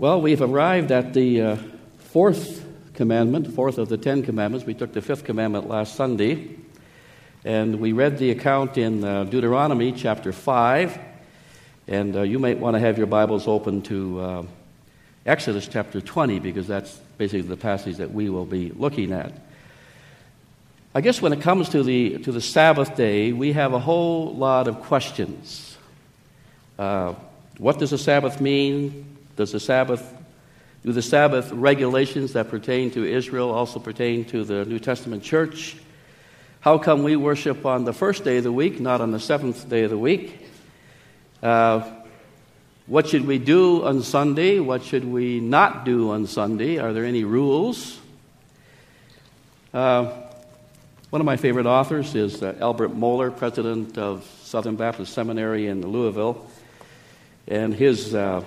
Well, we've arrived at the uh, fourth commandment, fourth of the Ten Commandments. We took the fifth commandment last Sunday, and we read the account in uh, Deuteronomy chapter 5. And uh, you might want to have your Bibles open to uh, Exodus chapter 20, because that's basically the passage that we will be looking at. I guess when it comes to the, to the Sabbath day, we have a whole lot of questions. Uh, what does the Sabbath mean? Does the Sabbath, do the Sabbath regulations that pertain to Israel also pertain to the New Testament church? How come we worship on the first day of the week, not on the seventh day of the week? Uh, what should we do on Sunday? What should we not do on Sunday? Are there any rules? Uh, one of my favorite authors is uh, Albert Mohler, president of Southern Baptist Seminary in Louisville. And his uh,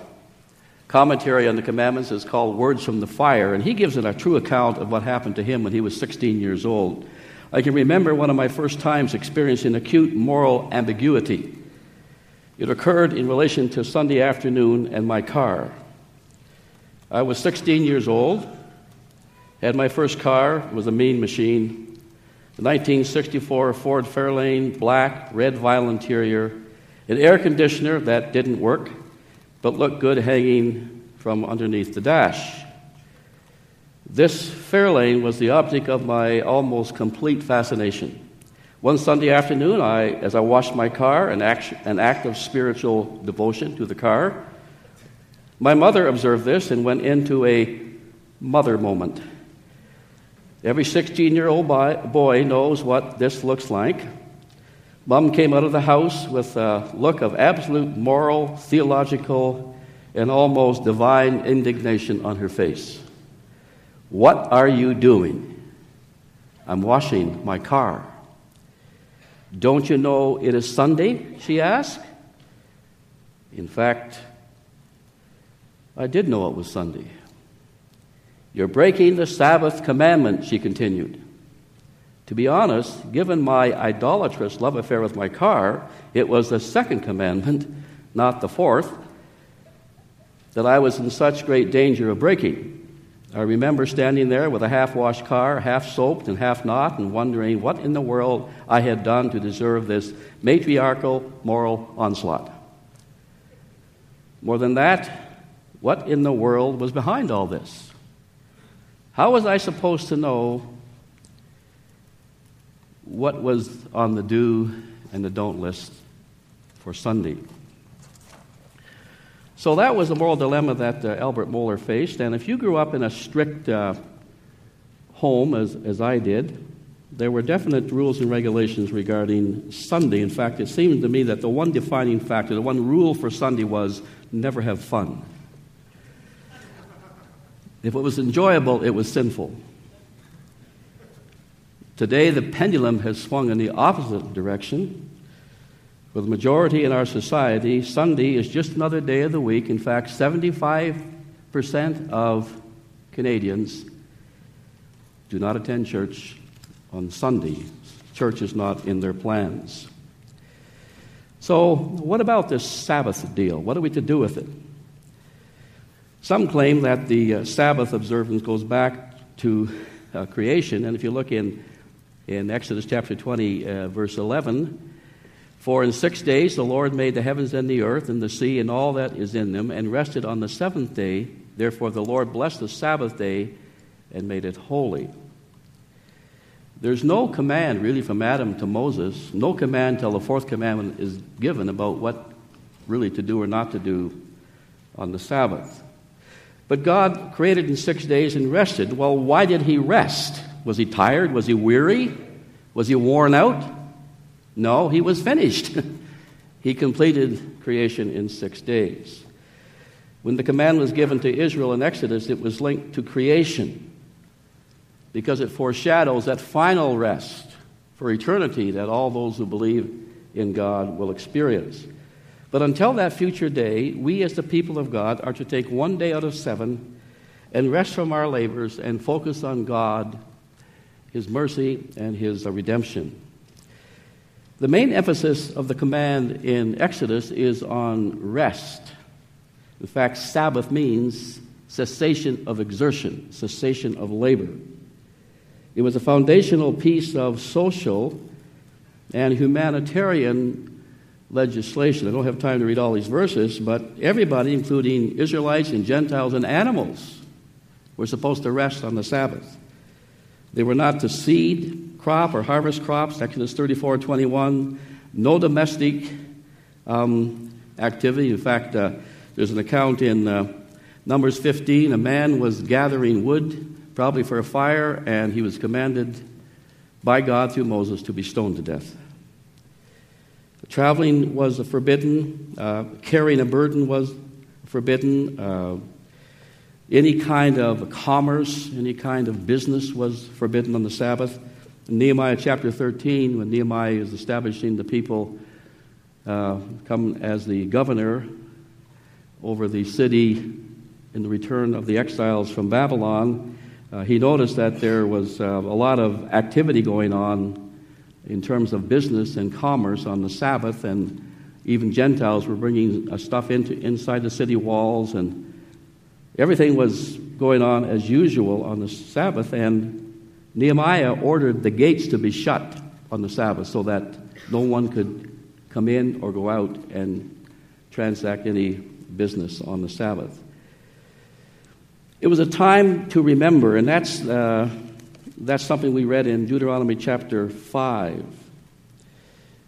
commentary on the commandments is called Words from the Fire, and he gives it a true account of what happened to him when he was 16 years old. I can remember one of my first times experiencing acute moral ambiguity. It occurred in relation to Sunday afternoon and my car. I was 16 years old, had my first car, it was a mean machine, the 1964 Ford Fairlane, black, red vinyl interior, an air conditioner that didn't work, but looked good hanging from underneath the dash. This Fairlane was the object of my almost complete fascination. One Sunday afternoon, I, as I washed my car, an act, an act of spiritual devotion to the car, my mother observed this and went into a mother moment. Every 16 year old boy knows what this looks like. Mom came out of the house with a look of absolute moral, theological, and almost divine indignation on her face. What are you doing? I'm washing my car. Don't you know it is Sunday? she asked. In fact, I did know it was Sunday. You're breaking the Sabbath commandment, she continued. To be honest, given my idolatrous love affair with my car, it was the second commandment, not the fourth, that I was in such great danger of breaking. I remember standing there with a half washed car, half soaped and half not, and wondering what in the world I had done to deserve this matriarchal moral onslaught. More than that, what in the world was behind all this? How was I supposed to know what was on the do and the don't list for Sunday. So that was the moral dilemma that uh, Albert Mohler faced. And if you grew up in a strict uh, home, as, as I did, there were definite rules and regulations regarding Sunday. In fact, it seemed to me that the one defining factor, the one rule for Sunday was never have fun. If it was enjoyable, it was sinful. Today, the pendulum has swung in the opposite direction. With the majority in our society, Sunday is just another day of the week. In fact, 75% of Canadians do not attend church on Sunday. Church is not in their plans. So, what about this Sabbath deal? What are we to do with it? Some claim that the uh, Sabbath observance goes back to uh, creation, and if you look in in Exodus chapter 20, uh, verse 11. For in six days the Lord made the heavens and the earth and the sea and all that is in them, and rested on the seventh day. Therefore the Lord blessed the Sabbath day and made it holy. There's no command really from Adam to Moses, no command till the fourth commandment is given about what really to do or not to do on the Sabbath. But God created in six days and rested. Well, why did he rest? Was he tired? Was he weary? Was he worn out? No, he was finished. he completed creation in six days. When the command was given to Israel in Exodus, it was linked to creation because it foreshadows that final rest for eternity that all those who believe in God will experience. But until that future day, we as the people of God are to take one day out of seven and rest from our labors and focus on God his mercy, and his uh, redemption. The main emphasis of the command in Exodus is on rest. In fact, Sabbath means cessation of exertion, cessation of labor. It was a foundational piece of social and humanitarian legislation. I don't have time to read all these verses, but everybody, including Israelites and Gentiles and animals, were supposed to rest on the Sabbath. They were not to seed crop or harvest crops, Exodus 34 21. No domestic um, activity. In fact, uh, there's an account in uh, Numbers 15. A man was gathering wood, probably for a fire, and he was commanded by God through Moses to be stoned to death. Traveling was forbidden, uh, carrying a burden was forbidden, uh, any kind of commerce, any kind of business was forbidden on the Sabbath. In Nehemiah chapter 13, when Nehemiah is establishing the people uh, come as the governor over the city in the return of the exiles from Babylon, uh, he noticed that there was uh, a lot of activity going on in terms of business and commerce on the Sabbath, and even Gentiles were bringing uh, stuff into inside the city walls and Everything was going on as usual on the Sabbath, and Nehemiah ordered the gates to be shut on the Sabbath so that no one could come in or go out and transact any business on the Sabbath. It was a time to remember, and that's, uh, that's something we read in Deuteronomy chapter 5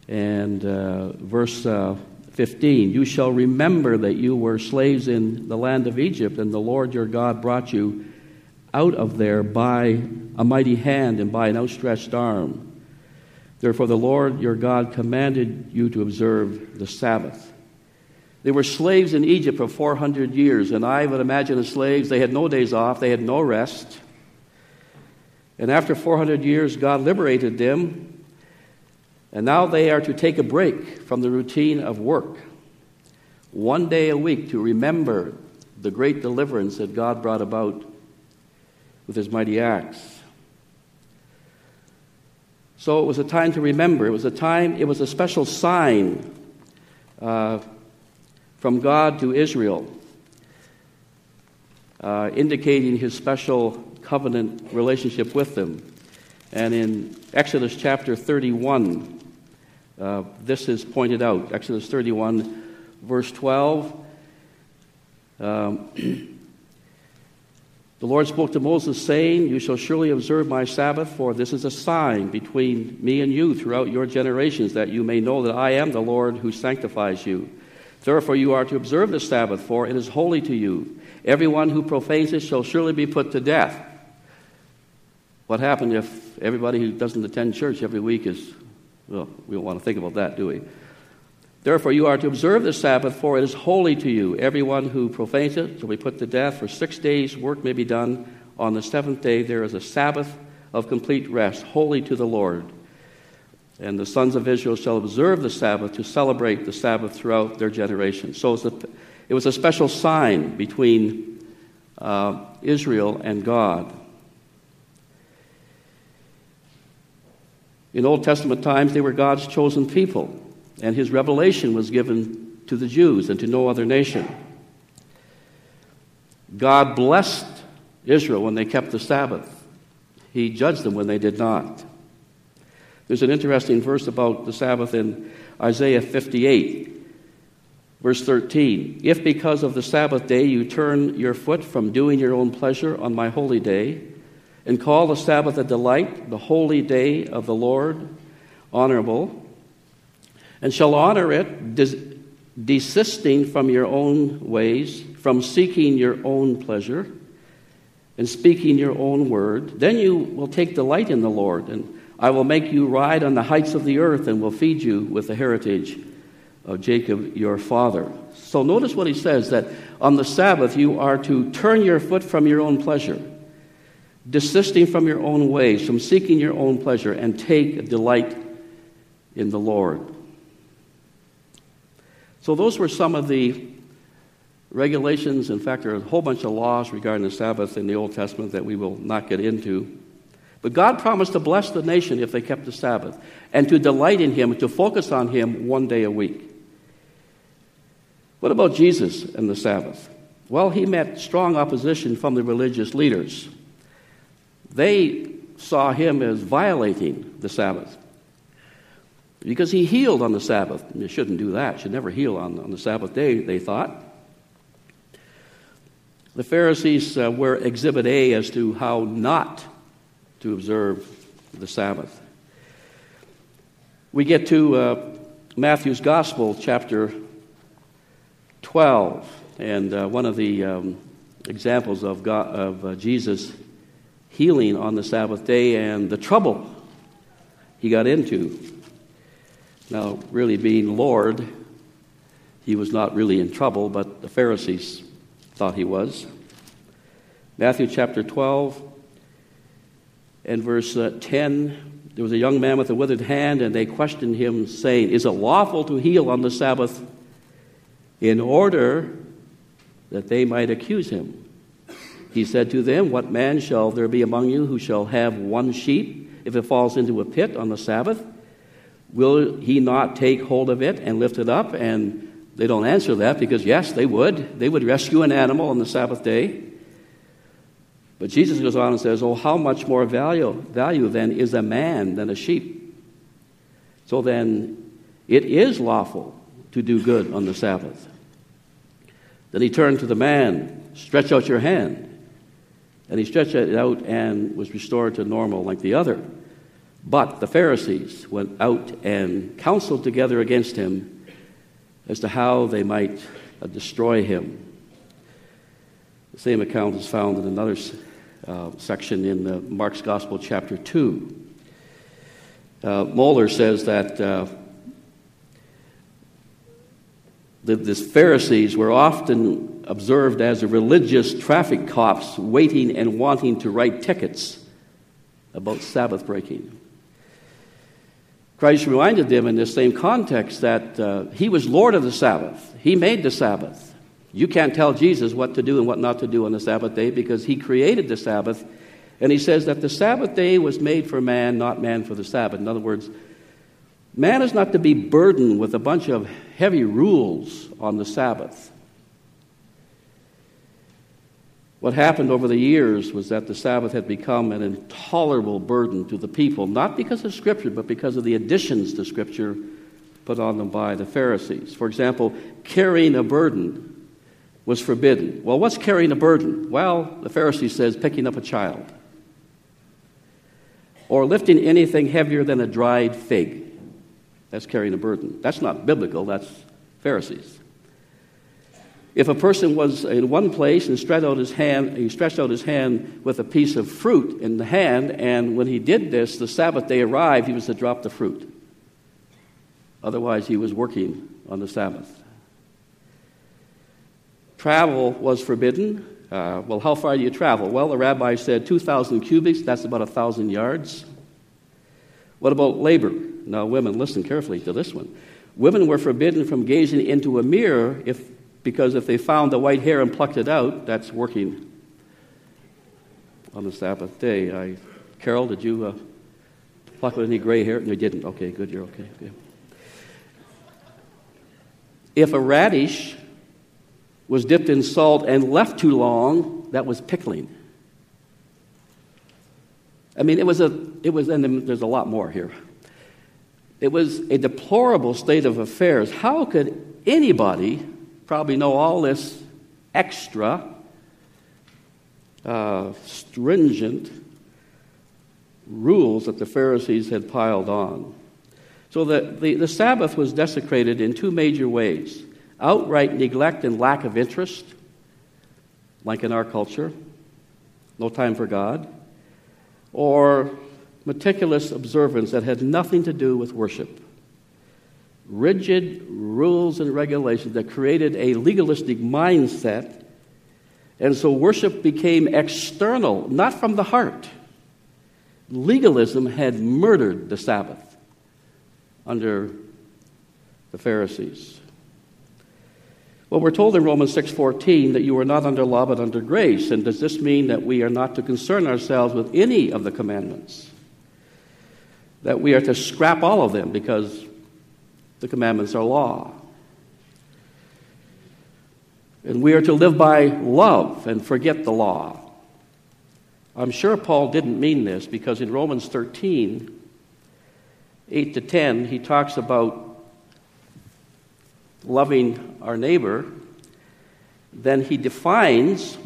and uh, verse uh, 15 You shall remember that you were slaves in the land of Egypt, and the Lord your God brought you out of there by a mighty hand and by an outstretched arm. Therefore, the Lord your God commanded you to observe the Sabbath. They were slaves in Egypt for 400 years, and I would imagine the slaves, they had no days off, they had no rest. And after 400 years, God liberated them and now they are to take a break from the routine of work, one day a week to remember the great deliverance that God brought about with his mighty acts. So it was a time to remember. It was a time, it was a special sign uh, from God to Israel, uh, indicating his special covenant relationship with them. And in Exodus chapter 31, uh, this is pointed out. Exodus 31, verse 12. Um, the Lord spoke to Moses, saying, You shall surely observe my Sabbath, for this is a sign between me and you throughout your generations, that you may know that I am the Lord who sanctifies you. Therefore, you are to observe the Sabbath, for it is holy to you. Everyone who profanes it shall surely be put to death. What happened if everybody who doesn't attend church every week is well, we don't want to think about that, do we? Therefore, you are to observe the Sabbath, for it is holy to you. Everyone who profanes it shall be put to death. For six days work may be done. On the seventh day there is a Sabbath of complete rest, holy to the Lord. And the sons of Israel shall observe the Sabbath to celebrate the Sabbath throughout their generations. So it was a special sign between uh, Israel and God. In Old Testament times, they were God's chosen people, and his revelation was given to the Jews and to no other nation. God blessed Israel when they kept the Sabbath, he judged them when they did not. There's an interesting verse about the Sabbath in Isaiah 58, verse 13. If because of the Sabbath day you turn your foot from doing your own pleasure on my holy day, and call the Sabbath a delight, the holy day of the Lord, honorable, and shall honor it, des- desisting from your own ways, from seeking your own pleasure, and speaking your own word. Then you will take delight in the Lord, and I will make you ride on the heights of the earth, and will feed you with the heritage of Jacob your father. So notice what he says that on the Sabbath you are to turn your foot from your own pleasure desisting from your own ways, from seeking your own pleasure, and take delight in the Lord. So, those were some of the regulations. In fact, there are a whole bunch of laws regarding the Sabbath in the Old Testament that we will not get into. But God promised to bless the nation if they kept the Sabbath and to delight in Him, to focus on Him one day a week. What about Jesus and the Sabbath? Well, he met strong opposition from the religious leaders. They saw him as violating the Sabbath because he healed on the Sabbath. You shouldn't do that. You should never heal on, on the Sabbath day, they thought. The Pharisees uh, were exhibit A as to how not to observe the Sabbath. We get to uh, Matthew's Gospel, chapter 12, and uh, one of the um, examples of, God, of uh, Jesus healing on the Sabbath day and the trouble he got into. Now, really being Lord, he was not really in trouble, but the Pharisees thought he was. Matthew chapter 12 and verse uh, 10 there was a young man with a withered hand, and they questioned him, saying, Is it lawful to heal on the Sabbath? In order that they might accuse him. He said to them, What man shall there be among you who shall have one sheep if it falls into a pit on the Sabbath? Will he not take hold of it and lift it up? And they don't answer that because, yes, they would. They would rescue an animal on the Sabbath day. But Jesus goes on and says, Oh, how much more value, value then is a man than a sheep? So then, it is lawful to do good on the Sabbath. Then he turned to the man, Stretch out your hand. And he stretched it out and was restored to normal like the other. But the Pharisees went out and counseled together against him as to how they might uh, destroy him. The same account is found in another uh, section in the Mark's Gospel, chapter 2. Uh, Mohler says that uh, the, the Pharisees were often observed as a religious traffic cops waiting and wanting to write tickets about Sabbath breaking. Christ reminded them in this same context that uh, he was Lord of the Sabbath. He made the Sabbath. You can't tell Jesus what to do and what not to do on the Sabbath day because he created the Sabbath. And he says that the Sabbath day was made for man, not man for the Sabbath. In other words, man is not to be burdened with a bunch of heavy rules on the Sabbath. What happened over the years was that the Sabbath had become an intolerable burden to the people, not because of Scripture, but because of the additions to Scripture put on them by the Pharisees. For example, carrying a burden was forbidden. Well, what's carrying a burden? Well, the Pharisee says picking up a child or lifting anything heavier than a dried fig. That's carrying a burden. That's not biblical, that's Pharisees. If a person was in one place and stretched out his hand, he stretched out his hand with a piece of fruit in the hand, and when he did this, the Sabbath day arrived, he was to drop the fruit. Otherwise, he was working on the Sabbath. Travel was forbidden. Uh, well, how far do you travel? Well, the rabbi said 2,000 cubits, that's about 1,000 yards. What about labor? Now, women, listen carefully to this one. Women were forbidden from gazing into a mirror if because if they found the white hair and plucked it out, that's working on the Sabbath day. I, Carol, did you uh, pluck out any gray hair? No, you didn't. Okay, good. You're okay. okay. If a radish was dipped in salt and left too long, that was pickling. I mean, it was a, it was, and there's a lot more here. It was a deplorable state of affairs. How could anybody probably know all this extra, uh, stringent rules that the Pharisees had piled on. So the, the, the Sabbath was desecrated in two major ways outright neglect and lack of interest, like in our culture, no time for God, or meticulous observance that had nothing to do with worship rigid rules and regulations that created a legalistic mindset. And so worship became external, not from the heart. Legalism had murdered the Sabbath under the Pharisees. Well, we're told in Romans 6:14 that you are not under law but under grace. And does this mean that we are not to concern ourselves with any of the commandments? That we are to scrap all of them because the commandments are law. And we are to live by love and forget the law. I'm sure Paul didn't mean this because in Romans 13, 8 to 10, he talks about loving our neighbor. Then he defines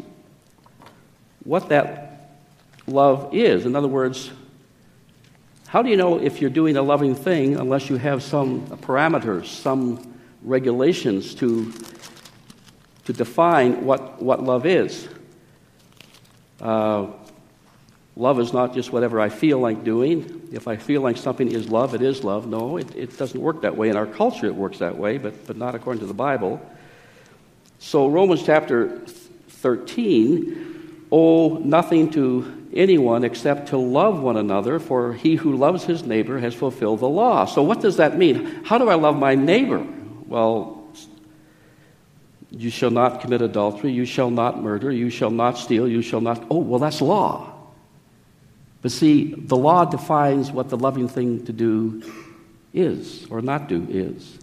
what that love is. In other words, how do you know if you're doing a loving thing unless you have some parameters, some regulations to, to define what, what love is? Uh, love is not just whatever I feel like doing. If I feel like something is love, it is love. No, it, it doesn't work that way. In our culture, it works that way, but, but not according to the Bible. So, Romans chapter 13 owe nothing to anyone except to love one another, for he who loves his neighbor has fulfilled the law. So, what does that mean? How do I love my neighbor? Well, you shall not commit adultery, you shall not murder, you shall not steal, you shall not. Oh, well, that's law. But see, the law defines what the loving thing to do is or not do is.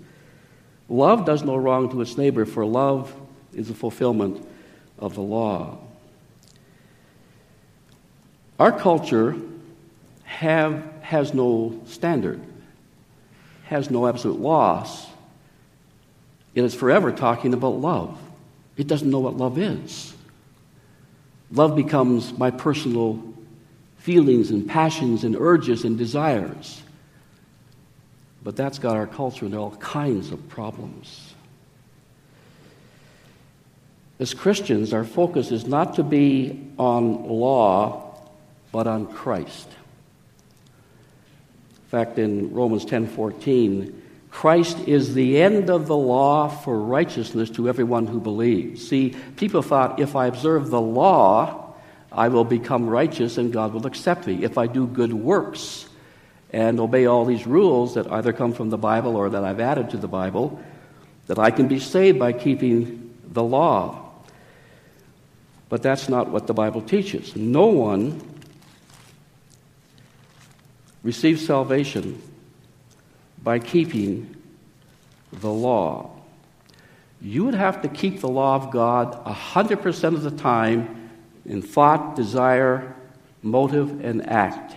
Love does no wrong to its neighbor, for love is a fulfillment of the law. Our culture have, has no standard, has no absolute laws. It is forever talking about love. It doesn't know what love is. Love becomes my personal feelings and passions and urges and desires. But that's got our culture into all kinds of problems. As Christians, our focus is not to be on law but on Christ. In fact, in Romans 10:14, Christ is the end of the law for righteousness to everyone who believes. See, people thought if I observe the law, I will become righteous and God will accept me. If I do good works and obey all these rules that either come from the Bible or that I've added to the Bible, that I can be saved by keeping the law. But that's not what the Bible teaches. No one receive salvation by keeping the law. You would have to keep the law of God 100% of the time in thought, desire, motive, and act.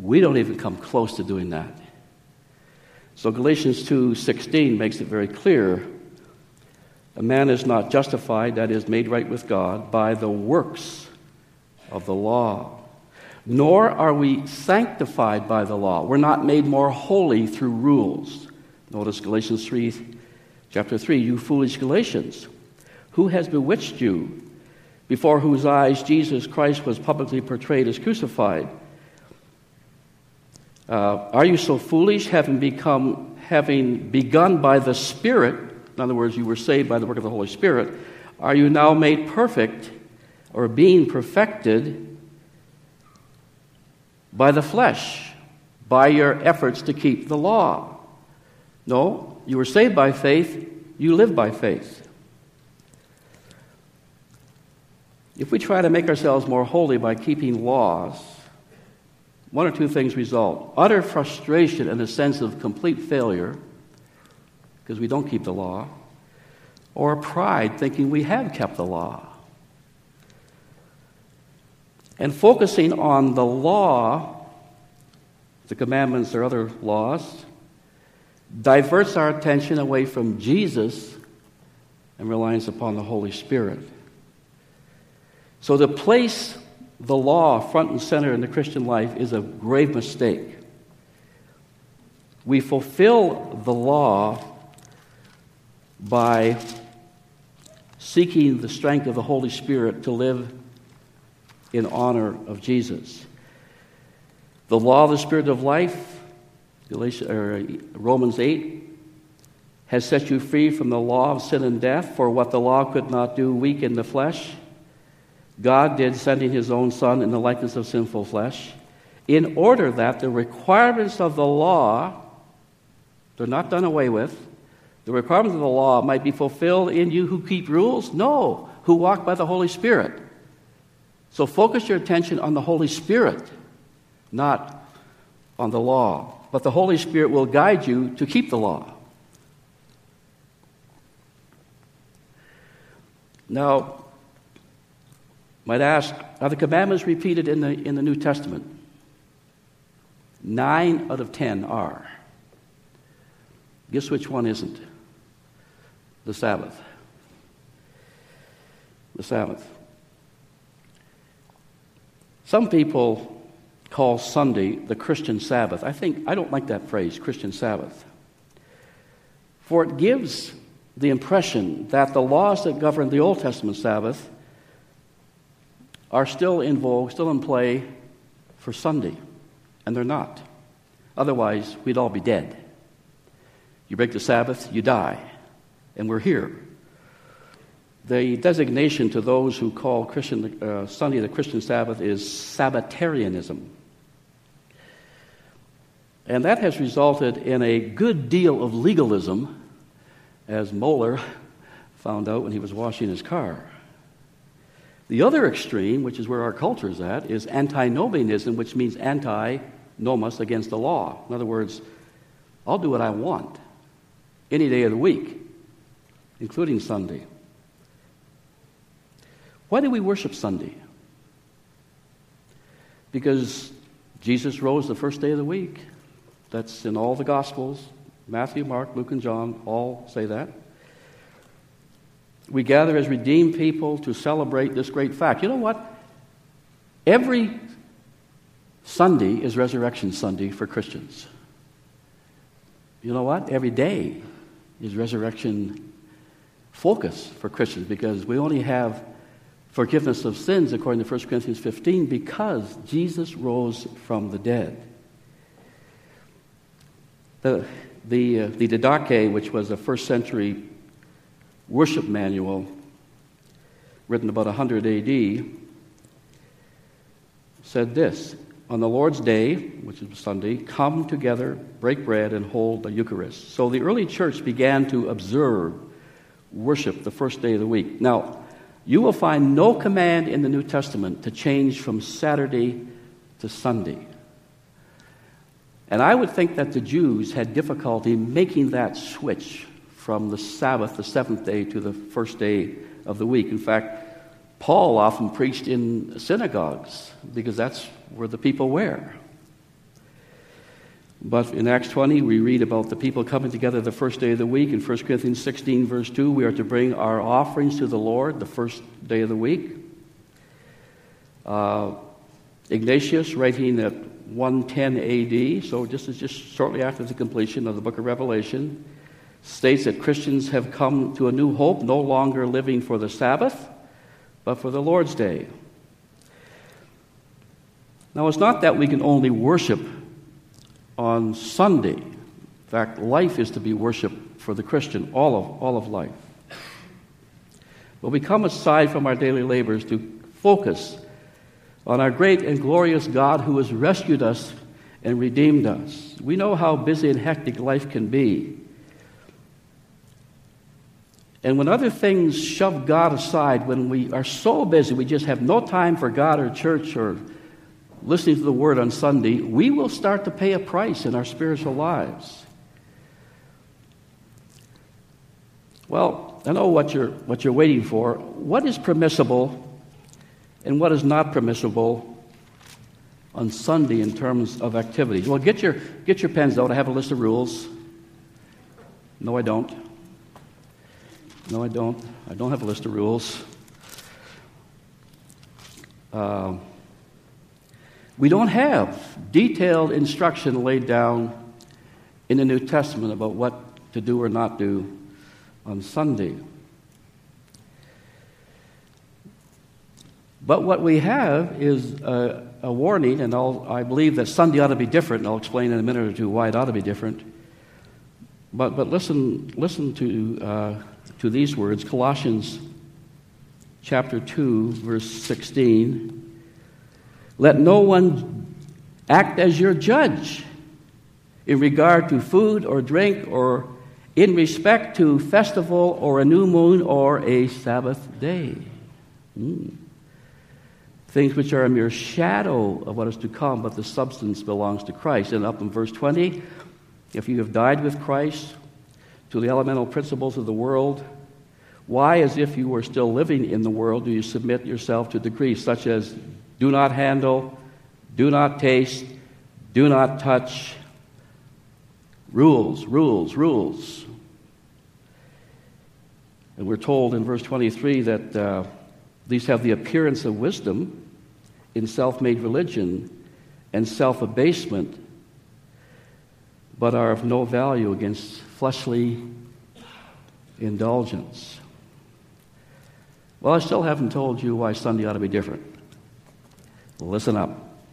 We don't even come close to doing that. So Galatians 2:16 makes it very clear. A man is not justified, that is made right with God, by the works of the law nor are we sanctified by the law. We're not made more holy through rules. Notice Galatians 3, chapter 3, you foolish Galatians. Who has bewitched you, before whose eyes Jesus Christ was publicly portrayed as crucified? Uh, are you so foolish, having become, having begun by the Spirit? In other words, you were saved by the work of the Holy Spirit. Are you now made perfect, or being perfected? By the flesh, by your efforts to keep the law. No, you were saved by faith, you live by faith. If we try to make ourselves more holy by keeping laws, one or two things result utter frustration and a sense of complete failure, because we don't keep the law, or pride thinking we have kept the law. And focusing on the law, the commandments or other laws, diverts our attention away from Jesus and reliance upon the Holy Spirit. So to place the law front and center in the Christian life is a grave mistake. We fulfill the law by seeking the strength of the Holy Spirit to live in honor of Jesus. The law of the Spirit of life, uh, Romans 8, has set you free from the law of sin and death, for what the law could not do, weak in the flesh. God did, sending his own Son in the likeness of sinful flesh, in order that the requirements of the law, they're not done away with, the requirements of the law might be fulfilled in you who keep rules? No, who walk by the Holy Spirit. So focus your attention on the Holy Spirit, not on the law. But the Holy Spirit will guide you to keep the law. Now, might ask, are the commandments repeated in the, in the New Testament? Nine out of ten are. Guess which one isn't? The Sabbath. The Sabbath. Some people call Sunday the Christian Sabbath. I think, I don't like that phrase, Christian Sabbath. For it gives the impression that the laws that govern the Old Testament Sabbath are still in vogue, still in play for Sunday, and they're not. Otherwise, we'd all be dead. You break the Sabbath, you die, and we're here. The designation to those who call Christian, uh, Sunday the Christian Sabbath is Sabbatarianism. And that has resulted in a good deal of legalism, as Mohler found out when he was washing his car. The other extreme, which is where our culture is at, is antinomianism, which means anti nomos against the law. In other words, I'll do what I want any day of the week, including Sunday. Why do we worship Sunday? Because Jesus rose the first day of the week. That's in all the Gospels. Matthew, Mark, Luke, and John all say that. We gather as redeemed people to celebrate this great fact. You know what? Every Sunday is Resurrection Sunday for Christians. You know what? Every day is resurrection focus for Christians because we only have forgiveness of sins according to 1 Corinthians 15 because Jesus rose from the dead. The, the, uh, the Didache, which was a first century worship manual written about 100 AD, said this On the Lord's Day, which is Sunday, come together, break bread, and hold the Eucharist. So the early church began to observe worship the first day of the week. Now, you will find no command in the New Testament to change from Saturday to Sunday. And I would think that the Jews had difficulty making that switch from the Sabbath, the seventh day, to the first day of the week. In fact, Paul often preached in synagogues because that's where the people were. But in Acts 20, we read about the people coming together the first day of the week. In 1 Corinthians 16, verse 2, we are to bring our offerings to the Lord the first day of the week. Uh, Ignatius, writing at 110 AD, so this is just shortly after the completion of the book of Revelation, states that Christians have come to a new hope, no longer living for the Sabbath, but for the Lord's Day. Now, it's not that we can only worship on Sunday. In fact, life is to be worshiped for the Christian, all of, all of life. But we come aside from our daily labors to focus on our great and glorious God who has rescued us and redeemed us. We know how busy and hectic life can be. And when other things shove God aside, when we are so busy, we just have no time for God or church or listening to the Word on Sunday, we will start to pay a price in our spiritual lives. Well, I know what you're, what you're waiting for. What is permissible and what is not permissible on Sunday in terms of activities? Well, get your, get your pens out. I have a list of rules. No, I don't. No, I don't. I don't have a list of rules. Um, we don't have detailed instruction laid down in the New Testament about what to do or not do on Sunday. But what we have is a, a warning, and I'll, i believe that Sunday ought to be different, and I'll explain in a minute or two why it ought to be different. But, but listen, listen to uh, to these words Colossians chapter 2, verse 16. Let no one act as your judge in regard to food or drink or in respect to festival or a new moon or a Sabbath day. Mm. Things which are a mere shadow of what is to come, but the substance belongs to Christ. And up in verse 20, if you have died with Christ, to the elemental principles of the world, Why, as if you were still living in the world, do you submit yourself to decrees such as do not handle, do not taste, do not touch? Rules, rules, rules. And we're told in verse 23 that uh, these have the appearance of wisdom in self made religion and self abasement, but are of no value against fleshly indulgence. Well, I still haven't told you why Sunday ought to be different. Listen up.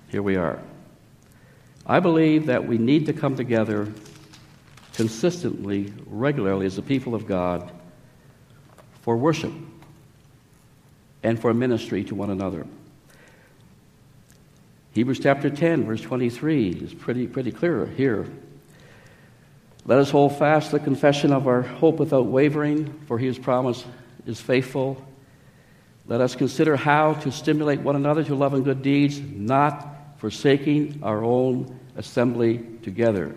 Here we are. I believe that we need to come together consistently, regularly, as the people of God for worship and for ministry to one another. Hebrews chapter 10, verse 23 is pretty, pretty clear here. Let us hold fast the confession of our hope without wavering, for he has promised is faithful. Let us consider how to stimulate one another to love and good deeds, not forsaking our own assembly together,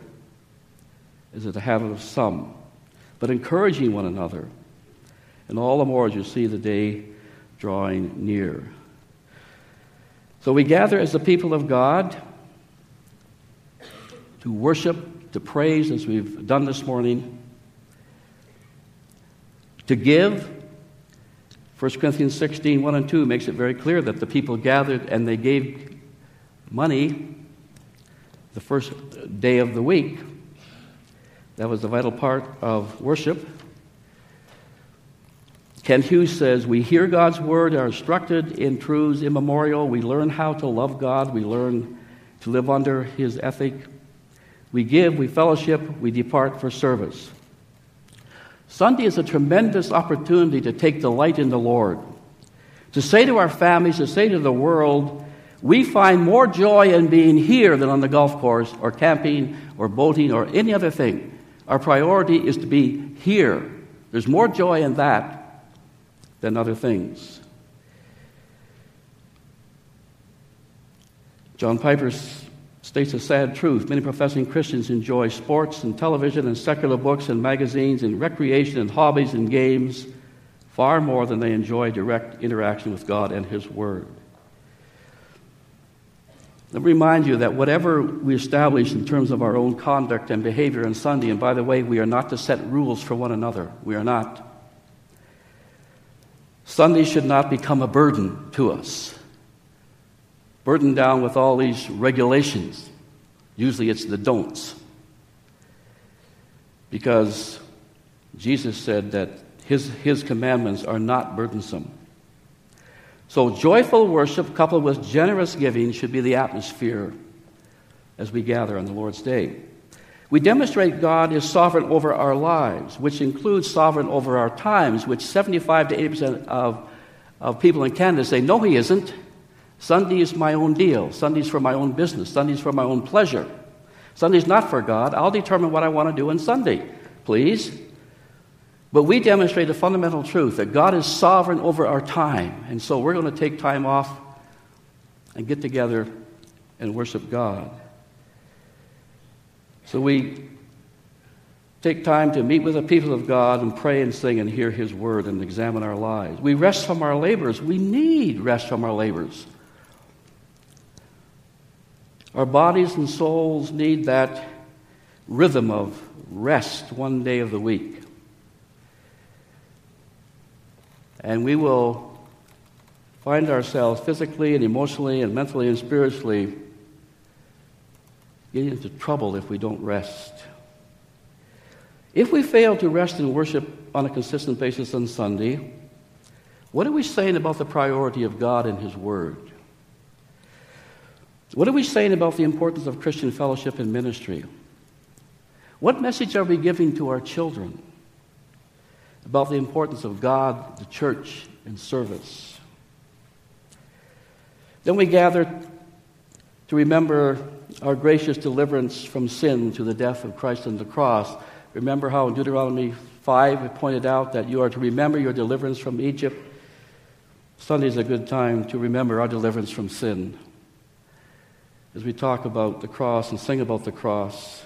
as is the habit of some, but encouraging one another, and all the more as you see the day drawing near. So we gather as the people of God to worship, to praise, as we've done this morning, to give, 1 Corinthians 16, 1 and 2 makes it very clear that the people gathered and they gave money the first day of the week. That was the vital part of worship. Kent Hughes says, We hear God's word, are instructed in truths immemorial. We learn how to love God. We learn to live under his ethic. We give, we fellowship, we depart for service. Sunday is a tremendous opportunity to take delight in the Lord, to say to our families, to say to the world, we find more joy in being here than on the golf course or camping or boating or any other thing. Our priority is to be here. There's more joy in that than other things. John Piper states a sad truth. Many professing Christians enjoy sports and television and secular books and magazines and recreation and hobbies and games far more than they enjoy direct interaction with God and His Word. Let me remind you that whatever we establish in terms of our own conduct and behavior on Sunday, and by the way, we are not to set rules for one another. We are not. Sunday should not become a burden to us burdened down with all these regulations. Usually it's the don'ts. Because Jesus said that his, his commandments are not burdensome. So, joyful worship coupled with generous giving should be the atmosphere as we gather on the Lord's Day. We demonstrate God is sovereign over our lives, which includes sovereign over our times, which 75 to 80% of, of people in Canada say, no, he isn't. Sunday is my own deal. Sunday's for my own business. Sunday's for my own pleasure. Sunday's not for God. I'll determine what I want to do on Sunday, please. But we demonstrate a fundamental truth that God is sovereign over our time. And so we're going to take time off and get together and worship God. So we take time to meet with the people of God and pray and sing and hear His word and examine our lives. We rest from our labors. We need rest from our labors. Our bodies and souls need that rhythm of rest one day of the week. And we will find ourselves physically and emotionally and mentally and spiritually getting into trouble if we don't rest. If we fail to rest and worship on a consistent basis on Sunday, what are we saying about the priority of God and His Word? What are we saying about the importance of Christian fellowship and ministry? What message are we giving to our children about the importance of God, the church, and service? Then we gather to remember our gracious deliverance from sin to the death of Christ on the cross. Remember how in Deuteronomy 5 it pointed out that you are to remember your deliverance from Egypt. Sunday is a good time to remember our deliverance from sin as we talk about the cross and sing about the cross.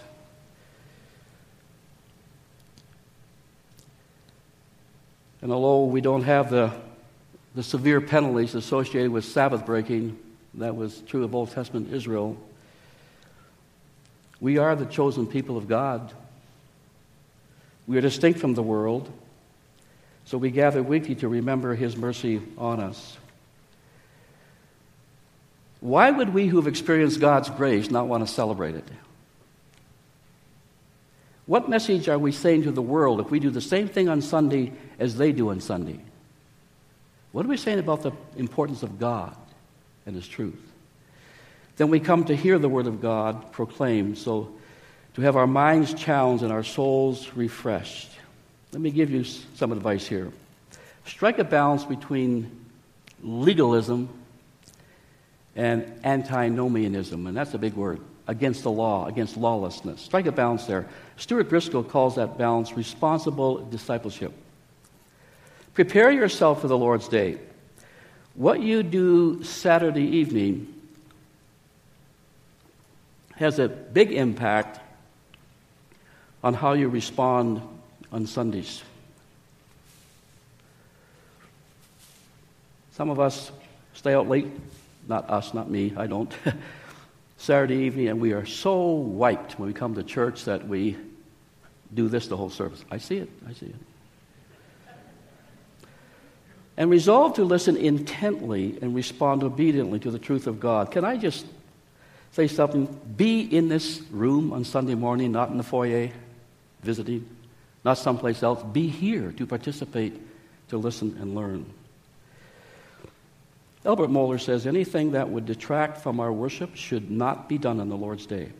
And although we don't have the, the severe penalties associated with Sabbath breaking, that was true of Old Testament Israel, we are the chosen people of God. We are distinct from the world, so we gather weekly to remember His mercy on us. Why would we who've experienced God's grace not want to celebrate it? What message are we saying to the world if we do the same thing on Sunday as they do on Sunday? What are we saying about the importance of God and His truth? Then we come to hear the Word of God proclaimed, so to have our minds challenged and our souls refreshed. Let me give you some advice here. Strike a balance between legalism and antinomianism, and that's a big word, against the law, against lawlessness. Strike a balance there. Stuart Briscoe calls that balance responsible discipleship. Prepare yourself for the Lord's day. What you do Saturday evening has a big impact on how you respond on Sundays. Some of us stay out late, not us, not me, I don't. Saturday evening, and we are so wiped when we come to church that we do this the whole service. I see it, I see it. And resolve to listen intently and respond obediently to the truth of God. Can I just say something? Be in this room on Sunday morning, not in the foyer visiting, not someplace else. Be here to participate, to listen and learn. Albert Mohler says anything that would detract from our worship should not be done on the Lord's day.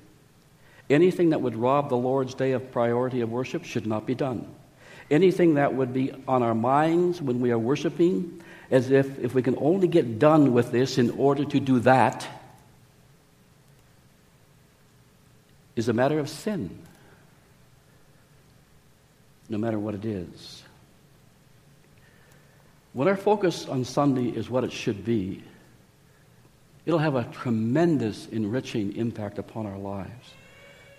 Anything that would rob the Lord's day of priority of worship should not be done. Anything that would be on our minds when we are worshiping, as if if we can only get done with this in order to do that, is a matter of sin no matter what it is. When our focus on Sunday is what it should be, it'll have a tremendous enriching impact upon our lives.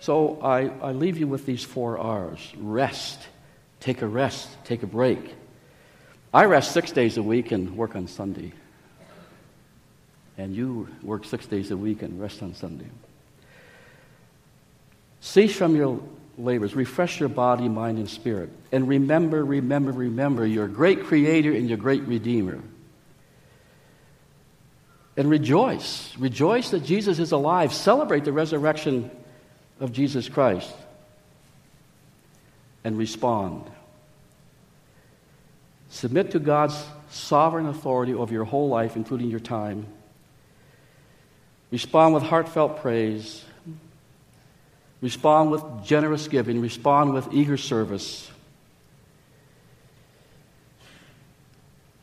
So I, I leave you with these four R's rest, take a rest, take a break. I rest six days a week and work on Sunday. And you work six days a week and rest on Sunday. Cease from your labors. Refresh your body, mind, and spirit. And remember, remember, remember your great Creator and your great Redeemer. And rejoice. Rejoice that Jesus is alive. Celebrate the resurrection of Jesus Christ. And respond. Submit to God's sovereign authority over your whole life, including your time. Respond with heartfelt praise Respond with generous giving. Respond with eager service.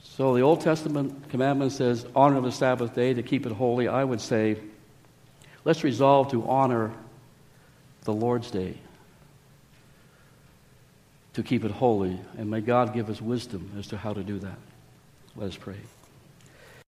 So the Old Testament commandment says, honor the Sabbath day to keep it holy. I would say, let's resolve to honor the Lord's day, to keep it holy. And may God give us wisdom as to how to do that. Let us pray.